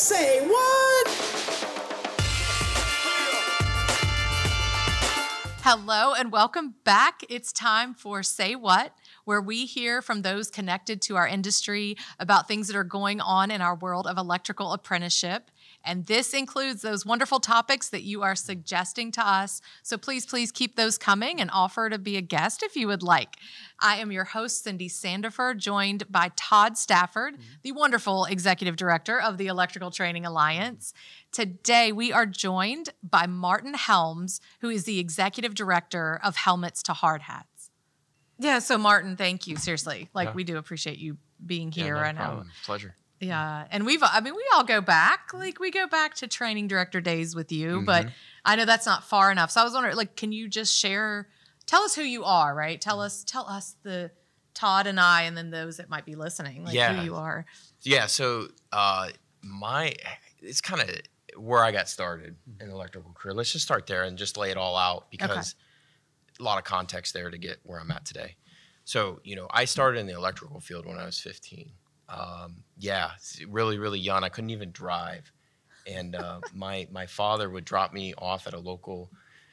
Say what? Hello and welcome back. It's time for Say What, where we hear from those connected to our industry about things that are going on in our world of electrical apprenticeship. And this includes those wonderful topics that you are suggesting to us. So please, please keep those coming and offer to be a guest if you would like. I am your host, Cindy Sandifer, joined by Todd Stafford, mm-hmm. the wonderful executive director of the Electrical Training Alliance. Today, we are joined by Martin Helms, who is the executive director of Helmets to Hard Hats. Yeah, so Martin, thank you. Seriously, like Yeah. we do appreciate you being Yeah, here. no I know. Pleasure. Yeah, and we've I mean we all go back. Like we go back to training director days with you, but I know that's not far enough. So I was wondering like can you just share tell us who you are, right? Tell us tell us the Todd and I and then those that might be listening, like Yeah. who you are. Yeah. So uh, my it's kind of where I got started in electrical career. Let's just start there and just lay it all out because a lot of context there to get where I'm at today. So you know, I started in the electrical field when I was 15. Um, yeah, really, really young. I couldn't even drive, and uh, my my father would drop me off at a local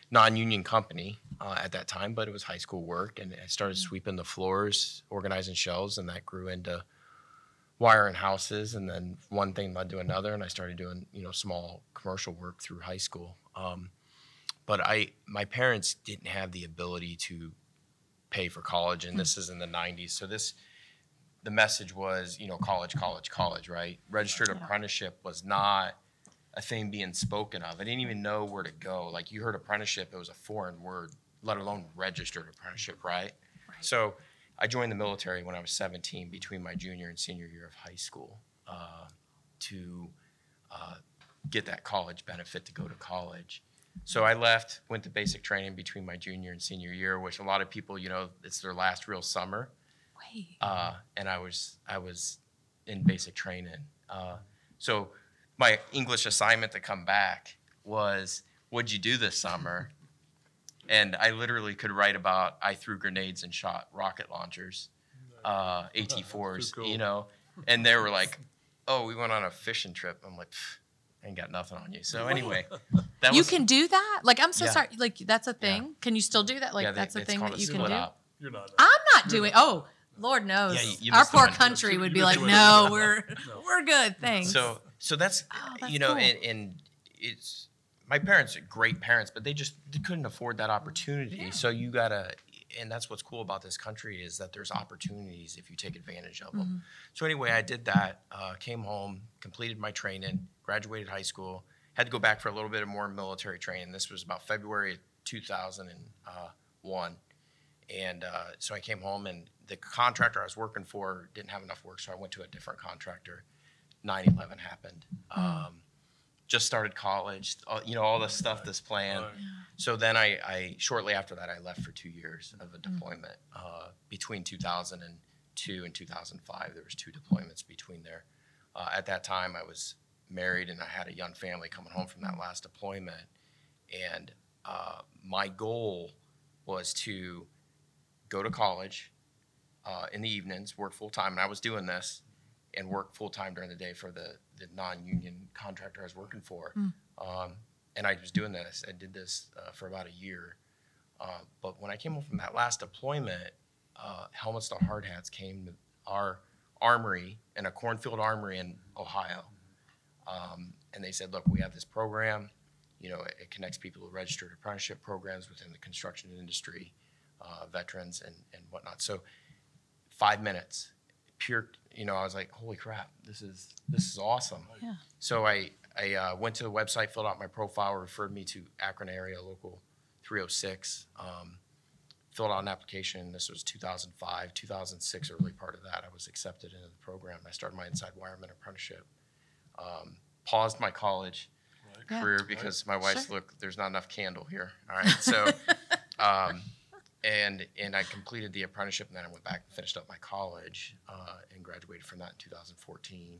non-union company uh, at that time, but it was high school work, and I started sweeping the floors, organizing shelves, and that grew into wiring houses, and then one thing led to another, and I started doing you know small commercial work through high school. Um, but I my parents didn't have the ability to pay for college, and this is in the '90s, so this the message was you know college, college, college, right? Registered apprenticeship was not a thing being spoken of. I didn't even know where to go. Like you heard apprenticeship, it was a foreign word, let alone registered apprenticeship, right? Right. So I joined the military when I was 17 between my junior and senior year of high school uh, to uh, get that college benefit to go to college. So I left, went to basic training between my junior and senior year, which a lot of people, you know, it's their last real summer. Wait. Uh, and I was I was in basic training. Uh, so my English assignment to come back was, "What'd you do this summer?" And I literally could write about I threw grenades and shot rocket launchers, uh, AT4s, cool. you know, and they were like, "Oh, we went on a fishing trip." I'm like, "Pff, "Ain't got nothing on you." So anyway, that you was can do that? Like I'm so Yeah. sorry. Like that's a thing. Can you still do that? Like yeah, they- that's a thing that a you can split do? up. You're not. I'm not doing. Oh, Lord knows. Yeah, you- you Our poor country You would be like, no, we're we're good. Thanks. So so that's Oh, that's you know, cool. and, and it's my parents are great parents, but they just they couldn't afford that opportunity. So you gotta, and that's what's cool about this country is that there's opportunities if you take advantage of them. Mm-hmm. So anyway, I did that. Uh, came home, completed my training, graduated high school. Had to go back for a little bit of more military training. This was about February of 2001. And uh, so I came home, and the contractor I was working for didn't have enough work, so I went to a different contractor. 9/11 happened. Um, just started college, all, you know, all the stuff that's planned. So then I, I shortly after that I left for two years of a deployment. Uh, between 2002 and 2005, there was two deployments between there. Uh, at that time, I was married and I had a young family coming home from that last deployment, and uh, my goal was to go to college uh, in the evenings, work full time, and I was doing this, and work full time during the day for the the non-union contractor I was working for. Um, and I was doing this. I did this uh, for about a year. Uh, but when I came home from that last deployment, uh, helmets to hard hats came to our armory in a cornfield armory in Ohio. Um, and they said, look, we have this program. You know, it, it connects people to registered apprenticeship programs within the construction industry, uh, veterans and, and whatnot. So five minutes, pure, you know, I was like, holy crap, this is, this is awesome. Yeah. So I, I uh, went to the website, filled out my profile, referred me to Akron area local 306. Um, filled out an application. This was 2005, 2006, early part of that. I was accepted into the program. I started my inside wireman apprenticeship. Um, paused my college Yeah. career because my wife's Sure. look. There's not enough candle here. All right, so. um, and and I completed the apprenticeship, and then I went back and finished up my college uh, and graduated from that in 2014.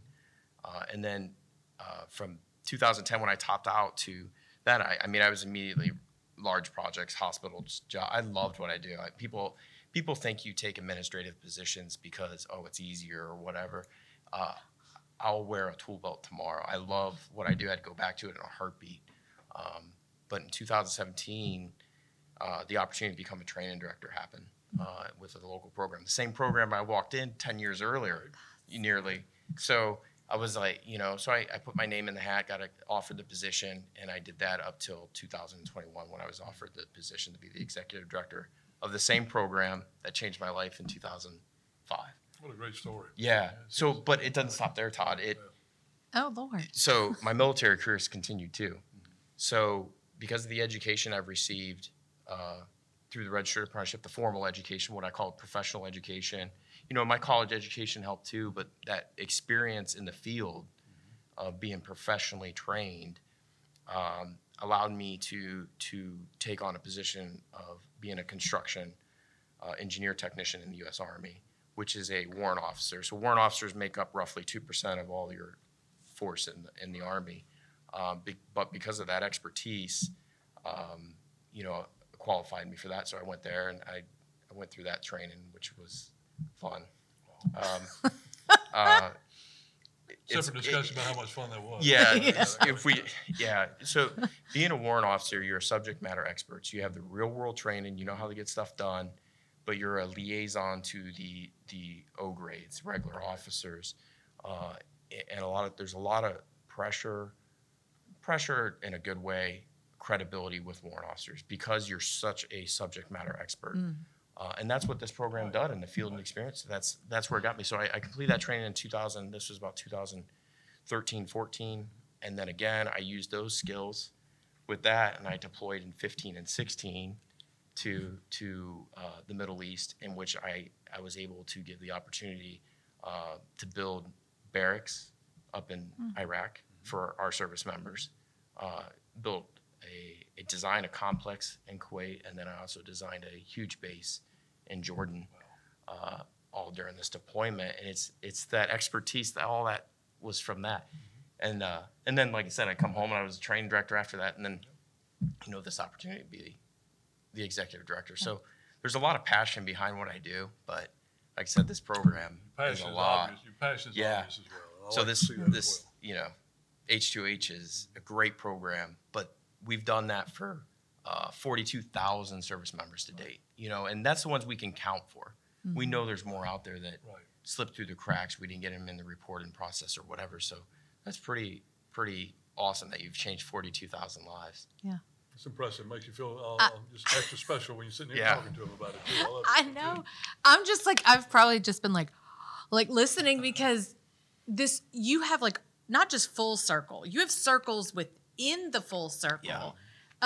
Uh, and then uh, from 2010, when I topped out to that, I, I mean, I was immediately large projects, hospitals, job. I loved what I do. I, people people think you take administrative positions because oh, it's easier or whatever. Uh, I'll wear a tool belt tomorrow. I love what I do. I'd go back to it in a heartbeat. Um, but in 2017, uh, the opportunity to become a training director happened uh, with the local program. The same program I walked in 10 years earlier, nearly. So I was like, you know, so I, I put my name in the hat, got a, offered the position, and I did that up till 2021 when I was offered the position to be the executive director of the same program that changed my life in 2005. What a great story. Yeah. So, but it doesn't stop there, Todd. It Oh, Lord. so my military career has continued too. So because of the education I've received uh, through the registered apprenticeship, the formal education, what I call professional education, you know, my college education helped too, but that experience in the field of being professionally trained um, allowed me to to take on a position of being a construction uh, engineer technician in the U.S. Army, which is a warrant officer. So warrant officers make up roughly two percent of all your force in the, in the Army. Um, be, but because of that expertise, um, you know, qualified me for that. So I went there and I, I went through that training, which was fun. Um, uh, it's- Separate discussion about how much fun that was. yeah, Yeah. if we, yeah. So being a warrant officer, you're a subject matter expert. So You have the real world training. You know how to get stuff done, but you're a liaison to the the O grades, regular officers, uh, and a lot of there's a lot of pressure, pressure in a good way, credibility with warrant officers because you're such a subject matter expert. Uh, and that's what this program done in the field and experience. That's that's where it got me. So I, I completed that training in 2000. This was about 2013, 14, and then again I used those skills with that, and I deployed in 15 and 16 to to uh, the Middle East, in which I I was able to give the opportunity uh, to build barracks up in Iraq for our service members. Uh, built a, a design a complex in Kuwait, and then I also designed a huge base in Jordan, uh, all during this deployment. And it's it's that expertise that all that was from that. And uh, and then, like I said, I come home and I was a training director after that, and then you know this opportunity to be the, executive director. So there's a lot of passion behind what I do, but like I said, this program is a lot. obvious. Your passion is Yeah. obvious as well. I So like this see that as this well. you know, H2H is a great program, but we've done that for uh, 42,000 service members to date. You know, and that's the ones we can count for. We know there's more out there that Right. slipped through the cracks. We didn't get them in the reporting process or whatever. So that's pretty pretty awesome that you've changed 42,000 lives. Yeah. It's impressive. Makes you feel uh, uh, just extra special when you're sitting here Yeah. talking to them about it too. love it. I know. I'm just like I've probably just been like like listening because this you have like not just full circle. You have circles within the full circle Yeah.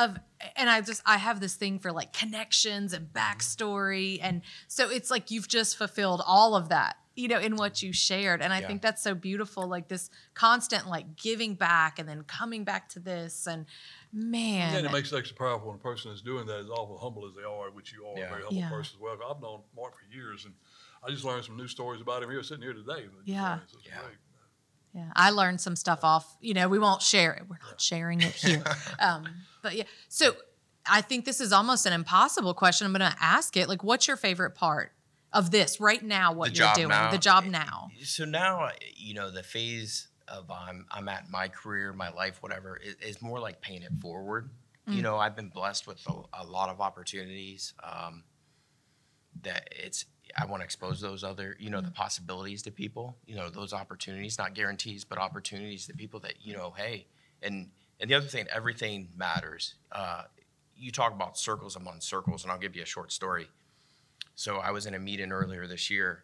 of and I just I have this thing for like connections and mm-hmm. backstory and so it's like you've just fulfilled all of that you know in what you shared and I Yeah. think that's so beautiful like this constant like giving back and then coming back to this and man And it makes it extra powerful when a person is doing that, as awful humble as they are, which you are Yeah. a very humble Yeah. person as well. I've known Mark for years, and I just learned some new stories about him here sitting here today. Yeah. learned, so it's Yeah. great. Yeah, I learned some stuff off. You know, we won't share it. We're not sharing it here. um, but yeah, so I think this is almost an impossible question. I'm going to ask it. Like, what's your favorite part of this right now? What The you're doing, now. the job now. So now, you know, the phase of I'm I'm at my career, my life, whatever, is, is more like paying it forward. You know, I've been blessed with a, a lot of opportunities. Um, that it's I want to expose those other, you know, the possibilities to people. You know, those opportunities, not guarantees, but opportunities to people that you know, hey, and and the other thing, everything matters. Uh, you talk about circles among circles, and I'll give you a short story. So I was in a meeting earlier this year,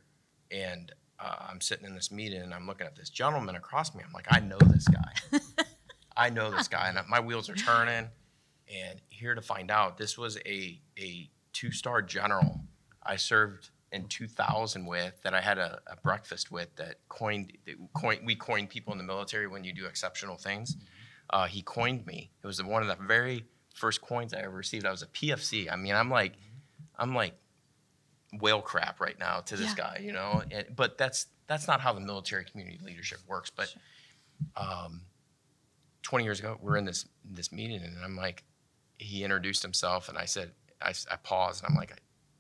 and uh, I'm sitting in this meeting, and I'm looking at this gentleman across me. I'm like, I know this guy. I know this guy, and my wheels are turning. And here to find out, this was a a two star general I served in 2000 with that I had a, a breakfast with that coined, that coined we coined people in the military when you do exceptional things. Uh, he coined me. It was one of the very first coins I ever received. I was a PFC. I mean, I'm like, I'm like whale crap right now to this Yeah. guy, you know. And, but that's that's not how the military community leadership works. But um, 20 years ago, we're in this this meeting, and I'm like, he introduced himself, and I said, I, I paused, and I'm like,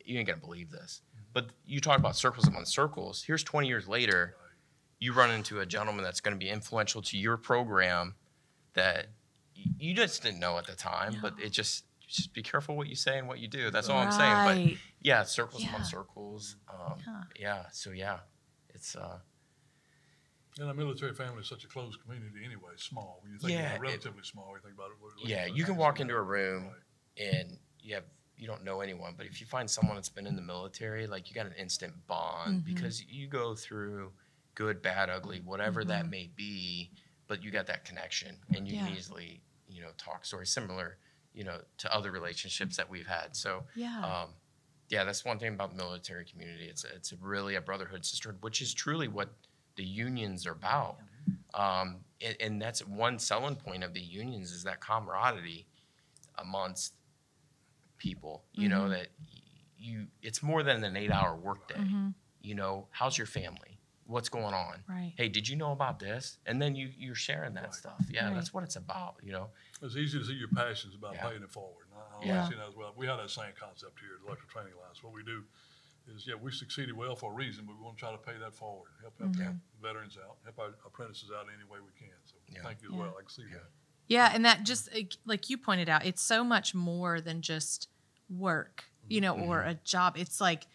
you ain't gonna believe this. But you talk about circles among circles. Here's 20 years later, you run into a gentleman that's going to be influential to your program that you just didn't know at the time, but it just just be careful what you say and what you do. That's all I'm saying. But yeah, circles Yeah. upon circles. Um, Yeah. yeah. So yeah, it's uh, And a military family is such a closed community anyway, small. When you think Yeah, about it- it, relatively small, you think about it. what- what- Yeah, you can walk into a room Right. and you have you don't know anyone, but if you find someone that's been in the military, like you got an instant bond Mm-hmm. because you go through good, bad, ugly, whatever that Mm-hmm. may be, but you got that connection and you can easily, you know, talk stories similar, you know, to other relationships that we've had. So Yeah. um, yeah, that's one thing about the military community. It's it's really a brotherhood, sisterhood, which is truly what the unions are about. Um, and, and that's one selling point of the unions is that camaraderie amongst people. You know that you it's more than an eight hour workday. You know, how's your family? What's going on? Right. Hey, did you know about this? And then you you're sharing that Right. stuff. Yeah, Right. that's what it's about. You know. It's easy to see your passions about Yeah. paying it forward. I- I Yeah. like that as well. We have that same concept here at Electrical Training Alliance. What we do is, yeah, we succeeded well for a reason, but we want to try to pay that forward, help, help Mm-hmm. the veterans out, help our apprentices out any way we can. So Yeah. thank you as Yeah. well. I can see that. Yeah, and that just like- you pointed out, it's so much more than just work, you know, or Mm-hmm. a job. It's like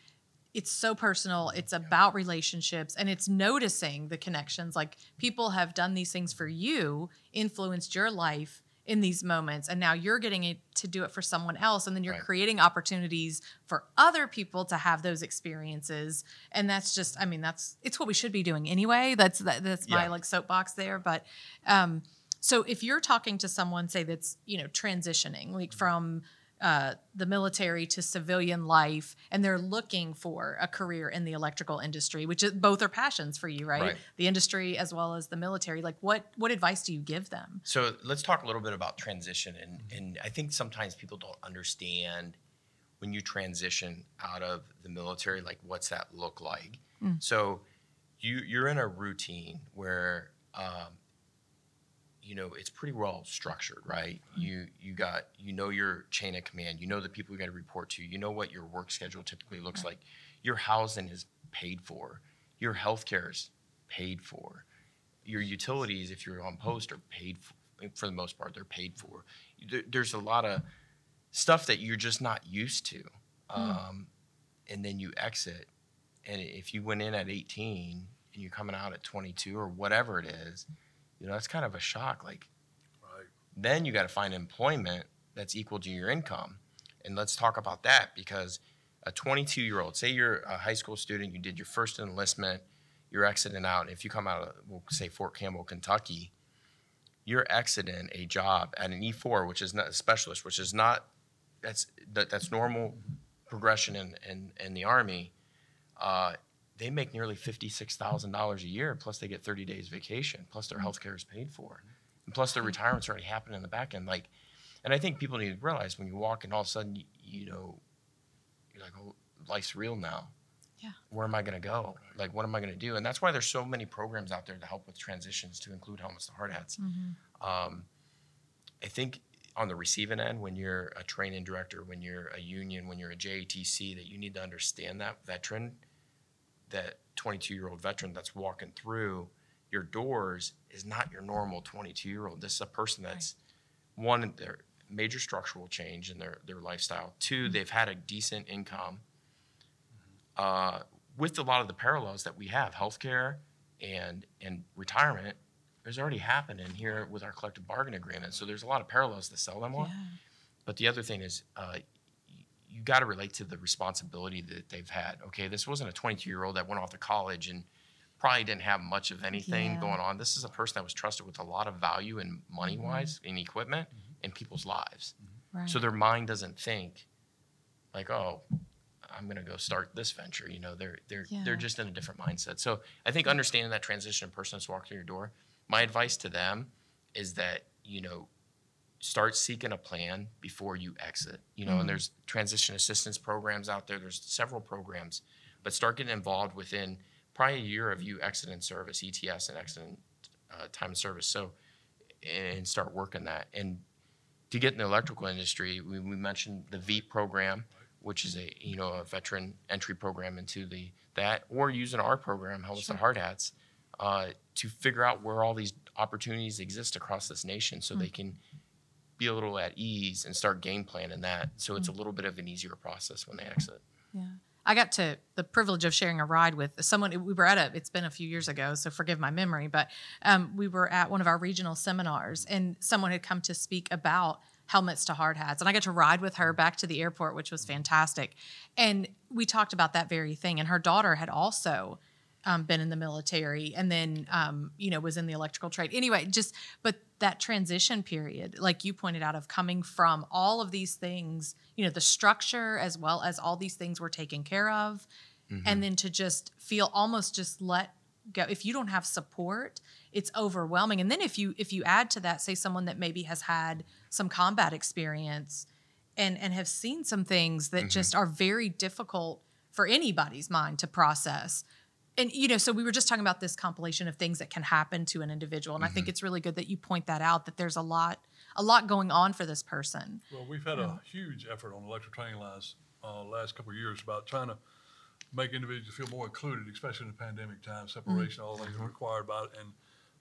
it's so personal. It's about relationships and it's noticing the connections. Like people have done these things for you, influenced your life in these moments, and now you're getting it to do it for someone else, and then you're Right. creating opportunities for other people to have those experiences. And that's just, I mean, that's it's what we should be doing anyway. That's that, that's my like soapbox there, but. um so if you're talking to someone, say that's you know transitioning like from uh, the military to civilian life, and they're looking for a career in the electrical industry, which is both are passions for you, right? Right. The industry as well as the military. Like, what what advice do you give them? So let's talk a little bit about transition, and and I think sometimes people don't understand when you transition out of the military, like what's that look like. So you you're in a routine where um, you know it's pretty well structured, right? You you got you know your chain of command, you know the people you got to report to, you know what your work schedule typically looks like. Your housing is paid for, your health care is paid for your utilities, if you're on post, are paid for, for the most part. They're paid for. There, there's a lot of stuff that you're just not used to, um, and then you exit. And if you went in at 18 and you're coming out at 22 or whatever it is, you know that's kind of a shock. Like Right. then you got to find employment that's equal to your income. And let's talk about that because a 22 year old, say you're a high school student, you did your first enlistment, you're exiting out. If you come out of, we'll say Fort Campbell, Kentucky, you're exiting a job at an E4, which is not a specialist, which is not, that's, that, that's normal progression in, in, in the Army. Uh, they make nearly $56,000 a year, plus they get 30 days vacation, plus their health care is paid for. And plus their retirement's already happening in the back end. Like, and I think people need to realize when you walk and all of a sudden, you, you know, you're like, oh, life's real now. Yeah. Where am I going to go? Like, what am I going to do? And that's why there's so many programs out there to help with transitions to include helmets to hard hats. Um, I think on the receiving end, when you're a training director, when you're a union, when you're a JATC, that you need to understand that veteran, that 22 year old veteran that's walking through your doors is not your normal 22 year old. This is a person that's one, their major structural change in their, their lifestyle. Two, they've had a decent income. Uh, with a lot of the parallels that we have, healthcare and and retirement, there's already happening here with our collective bargaining agreement. So there's a lot of parallels to sell them on. But the other thing is, uh, you got to relate to the responsibility that they've had. Okay, this wasn't a 22 year old that went off to college and probably didn't have much of anything Yeah. going on. This is a person that was trusted with a lot of value and money mm-hmm. wise in equipment mm-hmm. in people's lives. Mm-hmm. Right. So their mind doesn't think like, oh, I'm gonna go start this venture. You know, they're they're Yeah. they're just in a different mindset. So I think understanding that transition person that's walked through your door, my advice to them is that, you know, start seeking a plan before you exit. You know, and there's transition assistance programs out there. There's several programs, but start getting involved within probably a year of you exiting service, ETS and exiting uh, time of service. So and start working that. And to get in the electrical industry, we, we mentioned the VEEP program, which is a you know a veteran entry program into the that, or using our program, helmets and hard hats. uh, to figure out where all these opportunities exist across this nation so they can be a little at ease and start game planning that. So it's a little bit of an easier process when they exit. Yeah. I got to the privilege of sharing a ride with someone. We were at a, it's been a few years ago, so forgive my memory, but um, we were at one of our regional seminars and someone had come to speak about helmets to hard hats. And I got to ride with her back to the airport, which was fantastic. And we talked about that very thing. And her daughter had also um, been in the military and then, um, you know, was in the electrical trade. Anyway, just, but that transition period, like you pointed out, of coming from all of these things, you know, the structure as well as all these things were taken care of. And then to just feel almost just let go. If you don't have support, it's overwhelming. And then if you if you add to that, say someone that maybe has had some combat experience and and have seen some things that just are very difficult for anybody's mind to process and you know so we were just talking about this compilation of things that can happen to an individual and i think mm-hmm. it's really good that you point that out that there's a lot a lot going on for this person Well, we've had a huge effort on Electrical Training Alliance, uh, last couple of years about trying to make individuals feel more included, especially in the pandemic time, separation, mm. all the things mm-hmm. required by it, and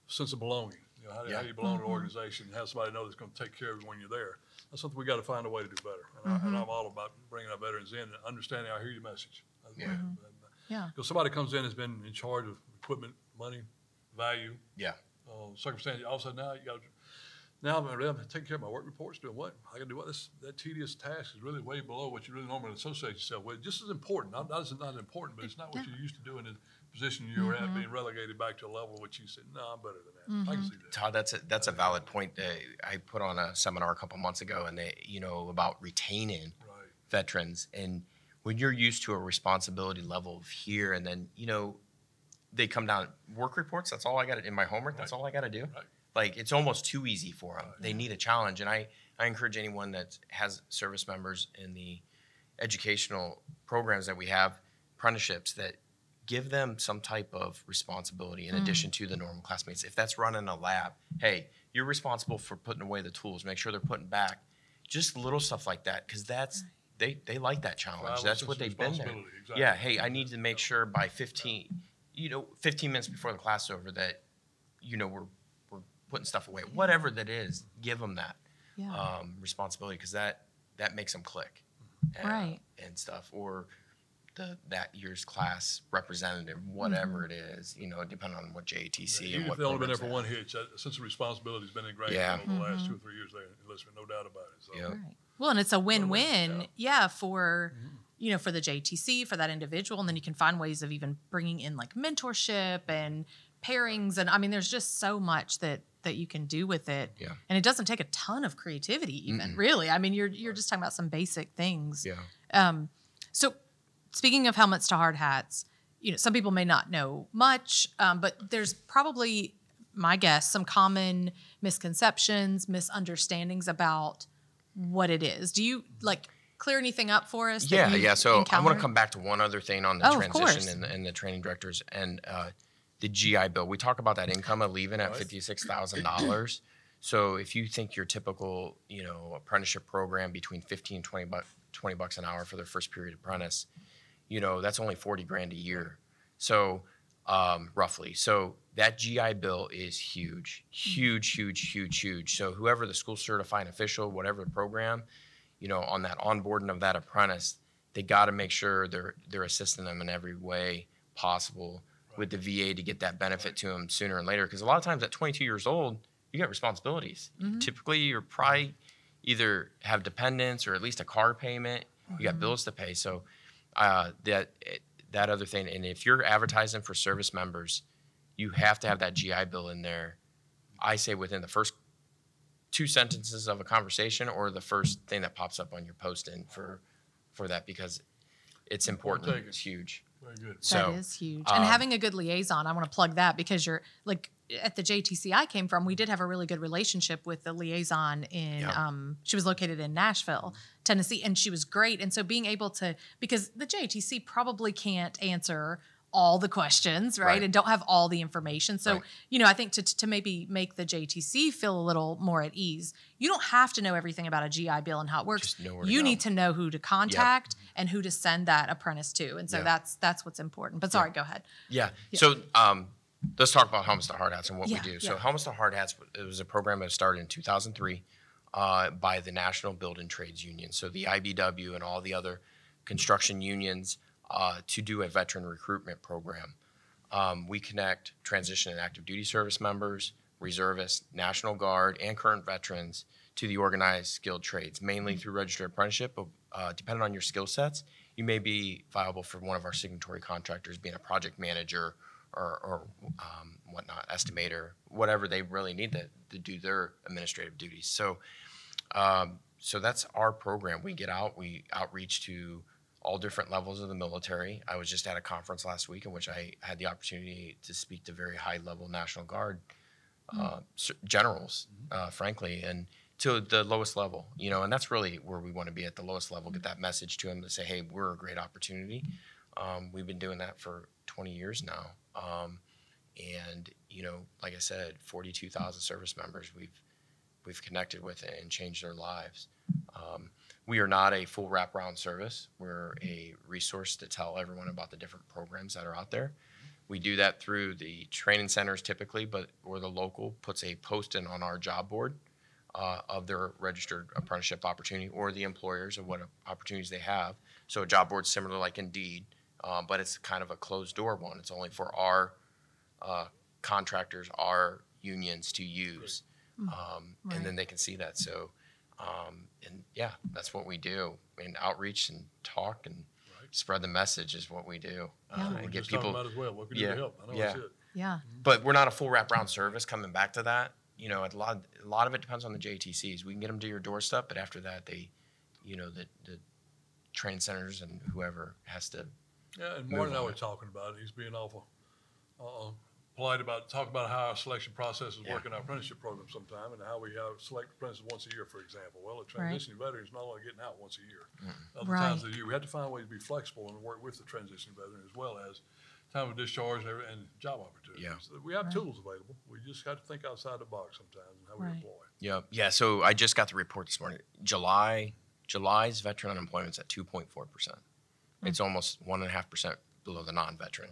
sense of belonging. You know, how, do- how do you belong to an mm-hmm. organization, and have somebody know that's gonna take care of you when you're there. That's something we gotta find a way to do better. And I, and I'm all about bringing our veterans in and understanding, I hear your message. Yeah. Yeah Because somebody comes in, has been in charge of equipment, money, value, Yeah. uh, circumstance, all of a sudden now you got, now I'm, I'm taking care of my work reports, doing what? I gotta do what? This, that tedious task is really way below what you really normally associate yourself with. Just as important, not, not as not important, but it's not what you're used to doing in the position you were at, being relegated back to a level which you said, no, I'm better than that. I can see that. Todd, that's a, that's a valid point that I put on a seminar a couple months ago, and they, you know, about retaining Right. veterans. And when you're used to a responsibility level of here, and then you know, they come down work reports. That's all I got to in my homework. That's Right. all I got to do. Right. Like it's almost too easy for them. They need a challenge, and I I encourage anyone that has service members in the educational programs that we have, apprenticeships that give them some type of responsibility in mm. addition to the normal classmates. If that's running a lab, hey, you're responsible for putting away the tools, make sure they're putting back, just little stuff like that, because that's they they like that challenge. Well, that's what they've been there. responsibility, exactly. Yeah, hey, I need to make sure by 15, you know, 15 minutes before the class is over that, you know, we're we're putting stuff away. Whatever that is, give them that yeah um, responsibility because that that makes them click, uh, Right. And stuff, or the that year's class representative, whatever mm-hmm. it is, you know, depending on what JATC Yeah, and Even what if they only been there programs for one have. hitch, that sense of responsibility's been ingrained Yeah. over the last mm-hmm. two or three years there, Elizabeth, no doubt about it, so. Yep. Right. Well, and it's a win-win, yeah. yeah, for mm-hmm. you know, for the JTC, for that individual, and then you can find ways of even bringing in like mentorship and pairings, and I mean, there's just so much that that you can do with it. Yeah. And it doesn't take a ton of creativity, even Mm-mm. really. I mean, you're you're just talking about some basic things. Yeah. Um, so, speaking of helmets to hard hats, you know, some people may not know much, um, but there's probably, my guess, some common misconceptions, misunderstandings about what it is. Do you like clear anything up for us? Yeah, yeah. So I want to come back to one other thing on the Oh, transition and, the- and the training directors and uh, the GI Bill. We talk about that income of leaving at fifty six thousand dollars. So if you think your typical, you know, apprenticeship program between 15 and 20 bucks, 20 bucks an hour for their first period apprentice, you know, that's only 40 grand a year. So um, roughly. So that GI Bill is huge, huge, huge, huge, huge. So whoever the school certifying official, whatever the program, you know, on that onboarding of that apprentice, they got to make sure they're they're assisting them in every way possible with the VA to get that benefit to them sooner and later. Because a lot of times at 22 years old, you got responsibilities. Typically, you're probably either have dependents or at least a car payment. You got bills to pay. So uh, that that other thing, and if you're advertising for service members, you have to have that GI Bill in there. I say within the first two sentences of a conversation or the first thing that pops up on your post posting for for that because it's important. it. It's huge. Very good. That So is huge. and um, having a good liaison, I want to plug that because you're like at the JTC I came from, we did have a really good relationship with the liaison in Yeah. um she was located in Nashville, Tennessee, and she was great. And so being able to because the JTC probably can't answer all the questions, right? Right. And don't have all the information. So, Right. you know, I think to to maybe make the JTC feel a little more at ease, you don't have to know everything about a GI bill and how it works. You need to know who to contact and who to send that apprentice to. And so Yeah. that's that's what's important. But sorry, go ahead. Yeah. So um, let's talk about Helmets to Hard Hats and what Yeah, we do. So yeah. To Hard Hats it was a program that started in 2003 uh, by the National Building Trades Union. So the IBEW and all the other construction unions uh, to do a veteran recruitment program. Um, we connect transition and active duty service members, reservists, National Guard, and current veterans to the organized skilled trades, mainly through registered apprenticeship. But uh, depending on your skill sets, you may be viable for one of our signatory contractors, being a project manager or, or um, whatnot, estimator, whatever they really need to, to do their administrative duties. So, um, so that's our program. We get out, we outreach to all different levels of the military. I was just at a conference last week in which I had the opportunity to speak to very high level National Guard uh, s- generals, uh, frankly, and to the lowest level, you know, and that's really where we want to be at the lowest level, get that message to them to say, hey, we're a great opportunity. Um, we've been doing that for 20 years now. Um, and, you know, like I said, 42,000 service members we've, we've connected with and changed their lives. Um, we are not a full wraparound service. We're a resource to tell everyone about the different programs that are out there. We do that through the training centers typically, but or the local puts a post in on our job board uh, of their registered apprenticeship opportunity or the employers of what opportunities they have. So a job board similar like Indeed, uh, but it's kind of a closed door one. It's only for our uh, contractors, our unions to use, um, and then they can see that. So, um, and yeah, that's what we do. And outreach and talk and spread the message is what we do. Uh, Yeah. We're and get just talking people. about as well, what we do Yeah, to help. I know yeah. that's it. Yeah. But we're not a full wraparound service. Coming back to that, you know, a lot, a lot of it depends on the JTCs. We can get them to your doorstep, but after that, they, you know, the the training centers and whoever has to. Yeah, and move Martin and I on were talking about it. He's being awful, uh, polite about, talk about how our selection process is Yeah. working our apprenticeship program sometime and how we have select apprentices once a year, for example. Well, a transitioning veteran is not only getting out once a year. Other times of the year, we have to find ways to be flexible and work with the transitioning veteran as well as time of discharge and, every- and job opportunities. Yeah. We have tools available. We just got to think outside the box sometimes and how we Right. employ. Yeah, yeah. So I just got the report this morning. July, July's veteran unemployment's at two point four percent. It's almost one and a half percent below the non-veteran.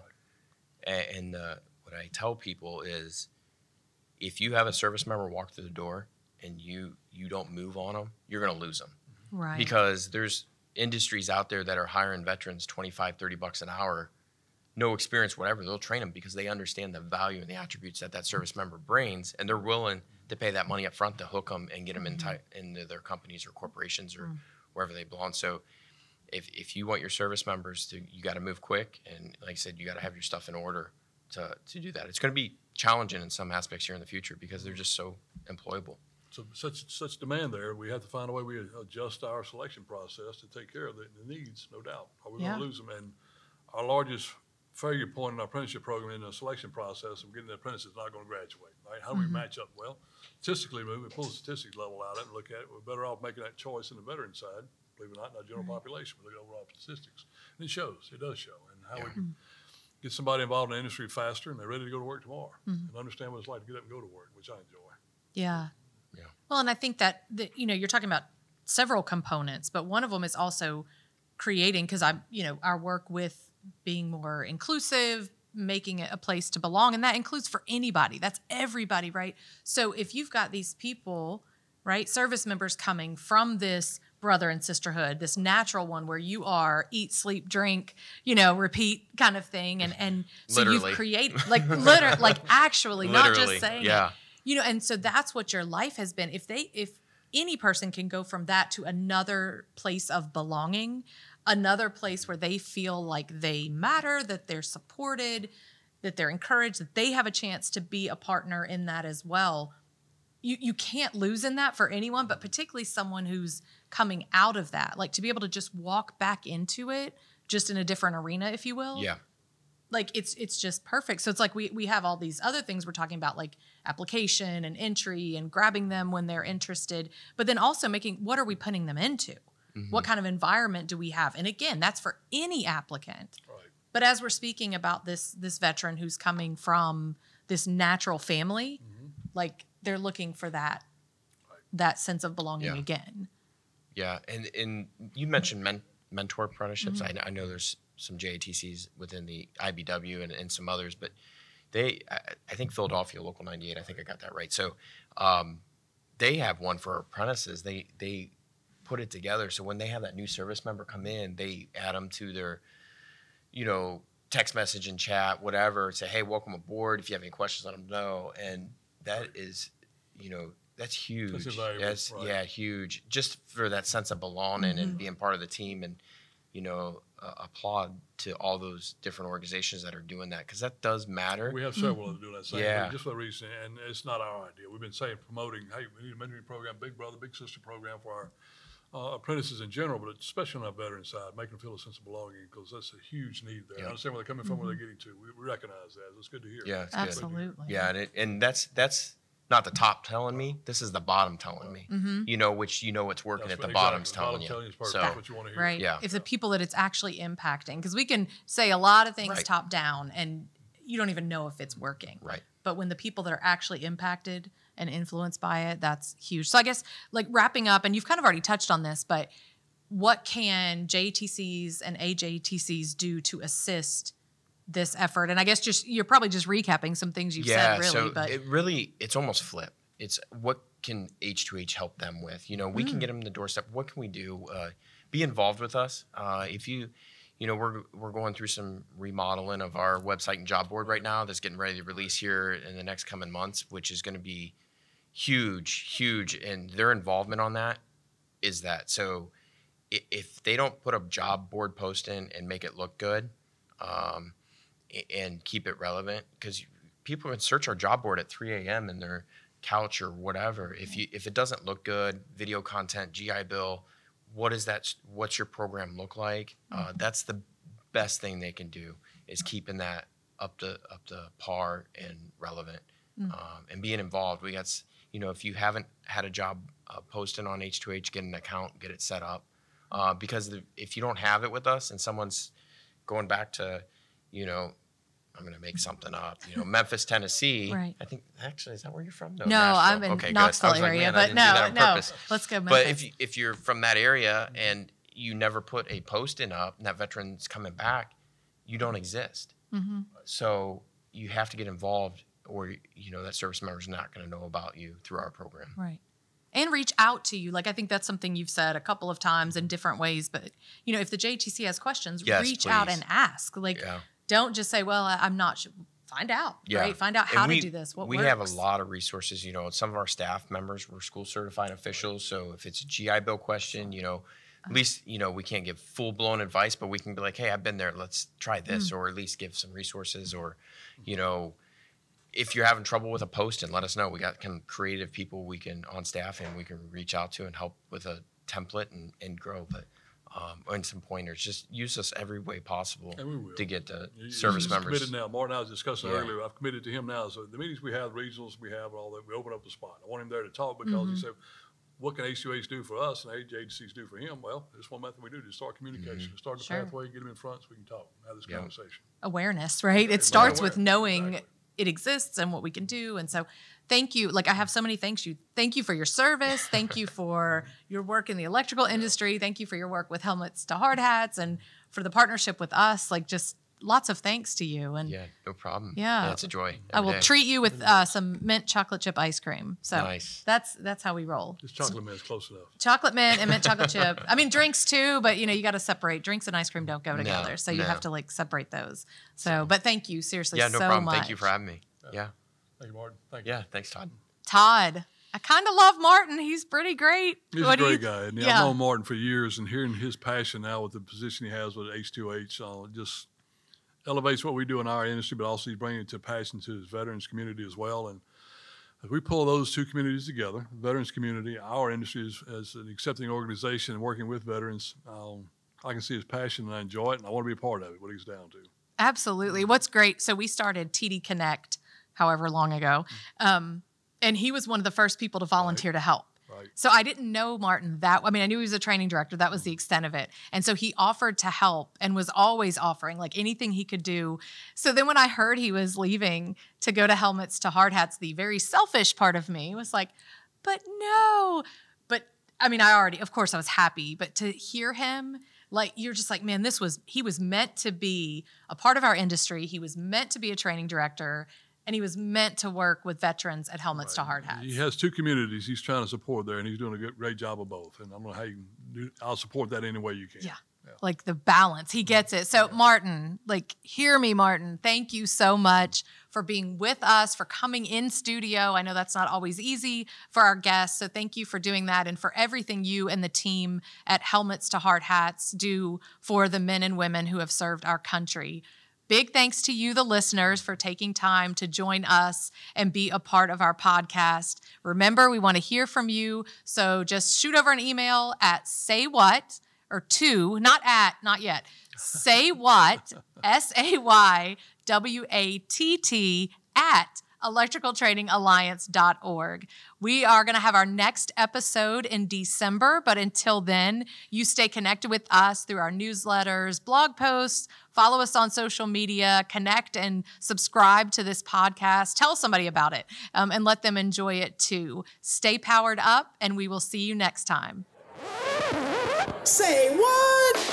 A- And uh, what I tell people is, if you have a service member walk through the door and you you don't move on them, you're going to lose them Right. because there's industries out there that are hiring veterans 25 30 bucks an hour no experience whatever they'll train them because they understand the value and the attributes that that service member brings and they're willing to pay that money up front to hook them and get them Mm-hmm. in into their companies or corporations or Mm. wherever they belong so if, if you want your service members to you got to move quick and like i said you got to have your stuff in order to, to do that it's going to be challenging in some aspects here in the future because they're just so employable So such, such demand there, we have to find a way we adjust our selection process to take care of the, the needs, no doubt. Or we're Yeah. gonna lose them. And our largest failure point in our apprenticeship program in the selection process of getting the apprentices not gonna graduate, right? How do we mm-hmm. match up? Well, statistically, when we pull the statistics level out of it and look at it, we're better off making that choice in the veteran side, believe it or not, not general mm-hmm. population, we look at overall statistics. And it shows, it does show. And how we can get somebody involved in the industry faster and they're ready to go to work tomorrow mm-hmm. and understand what it's like to get up and go to work, which I enjoy. Yeah. Yeah. Well, and I think that the, you know you're talking about several components, but one of them is also creating because I'm you know our work with being more inclusive, making it a place to belong, and that includes for anybody. That's everybody, right? So if you've got these people, right, service members coming from this brother and sisterhood, this natural one where you are eat, sleep, drink, you know, repeat kind of thing, and and so Literally. you've created like literally, like actually, not just saying it yeah. you know and so that's what your life has been if they if any person can go from that to another place of belonging another place where they feel like they matter that they're supported that they're encouraged that they have a chance to be a partner in that as well you you can't lose in that for anyone but particularly someone who's coming out of that like to be able to just walk back into it just in a different arena if you will yeah like it's it's just perfect. So it's like we we have all these other things we're talking about like application and entry and grabbing them when they're interested, but then also making what are we putting them into? Mm-hmm. What kind of environment do we have? And again, that's for any applicant. Right. But as we're speaking about this this veteran who's coming from this natural family, mm-hmm. like they're looking for that that sense of belonging Yeah. again. Yeah, and and you mentioned men, mentor apprenticeships. I, I know there's some JATCs within the IBEW and, and some others, but they I, I think Philadelphia Local 98. I think I got that right. So um, they have one for apprentices. They they put it together so when they have that new service member come in, they add them to their you know text message and chat, whatever. Say, hey, welcome aboard. If you have any questions, let them know. And that is, you know, that's huge. invaluable, That's right. yeah, huge. Just for that sense of belonging and being part of the team, and you know, uh, applaud to all those different organizations that are doing that because that does matter. We have several that do that same Yeah. thing, just for that reason, and it's not our idea. We've been saying, promoting, hey, we need a mentoring program, big brother, big sister program for our uh, apprentices in general, but especially on our veteran side, making them feel a sense of belonging, because that's a huge need there. I understand where they're coming from, where they're getting to. We we recognize that. It's good to hear. Yeah, it's good. Absolutely. Yeah, and, it, and that's that's not the top telling me. This is the bottom telling me. Mm-hmm. You know, which you know what's working That's at the right, bottom's exactly. telling Bottom telling you you. is perfect. So what you want to hear. Right. Yeah. If the people that it's actually impacting, because we can say a lot of things Right. top down and you don't even know if it's working. right. But when the people that are actually impacted and influenced by it, that's huge. So I guess like wrapping up, and you've kind of already touched on this, but what can JTCs and AJTCs do to assist this effort? And I guess just you're probably just recapping some things you've yeah, said, really. so but it really it's almost flip. It's what can H2H help them with? You know, we Mm. can get them the doorstep. What can we do? Uh, be involved with us. Uh, if you, you know, we're we're going through some remodeling of our website and job board right now. That's getting ready to release here in the next coming months, which is going to be huge, huge. And their involvement on that is that. So if they don't put a job board post in and make it look good, um, and keep it relevant, because people can search our job board at 3 a.m. in their couch or whatever. If you if it doesn't look good, video content, GI Bill, what is that? What's your program look like? Uh, that's the best thing they can do is keeping that up to up to par and relevant, um, and being involved. We got you know if you haven't had a job uh, posting on H2H, get an account, get it set up, uh, because the, if you don't have it with us and someone's going back to, you know. I'm gonna make something up. You know, Memphis, Tennessee. Right. I think actually is that where you're from? no, Nashville. I'm in Okay. Knoxville I was like, area, but didn't do that no, no. purpose. Let's go. Memphis. But if you, if you're from that area and you never put a posting up, and that veteran's coming back, you don't exist. Mm-hmm. So you have to get involved, or you know that service member's not going to know about you through our program. Right. And reach out to you. Like I think that's something you've said a couple of times in different ways. But you know, if the JTC has questions, Yes, reach out and ask. Like, Yeah. Don't just say, "Well, I'm not." Sure. Find out. Yeah. Right. Find out how we, to do this. What we works. have a lot of resources. You know, some of our staff members were school certified officials. So if it's a GI Bill question, you know, Uh-huh. at least you know we can't give full blown advice, but we can be like, hey, I've been there. Let's try this, or at least give some resources, or you know. If you're having trouble with a post, and let us know. We got kind of creative people we can on staff and we can reach out to and help with a template and, and grow. But um, and some pointers. Just use us every way possible And we will. to get the You- you- service he's members. Committed now. Martin, I was discussing Yeah. earlier. I've committed to him now. So the meetings we have, regionals we have, and all that, we open up the spot. I want him there to talk because Mm-hmm. he said, "What can HUAs do for us and agencies do for him?" Well, there's one method we do to start communication, to start the Sure. pathway, get him in front, so we can talk, have this Yeah. conversation. awareness, right? It Right, starts aware. with knowing Exactly. it exists and what we can do. And so, thank you. Like, I have so many thanks you. Thank you for your service. Thank you for your work in the electrical industry. Thank you for your work with helmets to hard hats and for the partnership with us. Like, just lots of thanks to you. And Yeah, no problem. Yeah. it's a joy. I will day. treat you with uh, some mint chocolate chip ice cream. So Nice. that's that's how we roll. This chocolate mint, is close enough. Chocolate mint and mint chocolate chip. I mean, drinks too, but you know, you got to separate. Drinks and ice cream don't go No, together, so you no. have to like separate those. So, but thank you seriously Yeah, no so problem. much. Thank you for having me. Yeah, Thank you, Martin. Thank you. yeah. Thanks, Todd. Todd. I kind of love Martin. He's pretty great. He's What a do you great guy. And yeah. I've known Martin for years, and hearing his passion now with the position he has with H2H uh, just elevates what we do in our industry, but also he's bringing it to passion to his veterans community as well. And if we pull those two communities together, veterans community, our industry is, as an accepting organization and working with veterans, um, I can see his passion and I enjoy it, and I want to be a part of it, what he's down to. Absolutely. What's great? So we started TD Connect, however long ago, um, and he was one of the first people to volunteer to help. Right. So I didn't know Martin that. I mean, I knew he was a training director. That was the extent of it. And so he offered to help and was always offering like anything he could do. So then when I heard he was leaving to go to helmets to hard hats, the very selfish part of me was like, but no. But I mean, I already, of course, I was happy, but to hear him like you're just like, man, this was he was meant to be a part of our industry. He was meant to be a training director, and he was meant to work with veterans at Helmets to Hard Hats. He has two communities he's trying to support there, and he's doing a good, great job of both. And I'm gonna, hey, do, I'll support that any way you can. Yeah. Like the balance. He gets it. So, Martin, like, hear me, Martin. Thank you so much for being with us, for coming in studio. I know that's not always easy for our guests. So, thank you for doing that and for everything you and the team at Helmets to Hard Hats do for the men and women who have served our country. Big thanks to you, the listeners, for taking time to join us and be a part of our podcast. Remember, we want to hear from you. So just shoot over an email at say watt or to, not at, not yet. Say Watt, S A Y W A T T, at electricaltrainingalliance.org. We are going to have our next episode in December, but until then, you stay connected with us through our newsletters, blog posts, follow us on social media, connect and subscribe to this podcast. Tell somebody about it um, and let them enjoy it too. Stay powered up, and we will see you next time. Say Watt?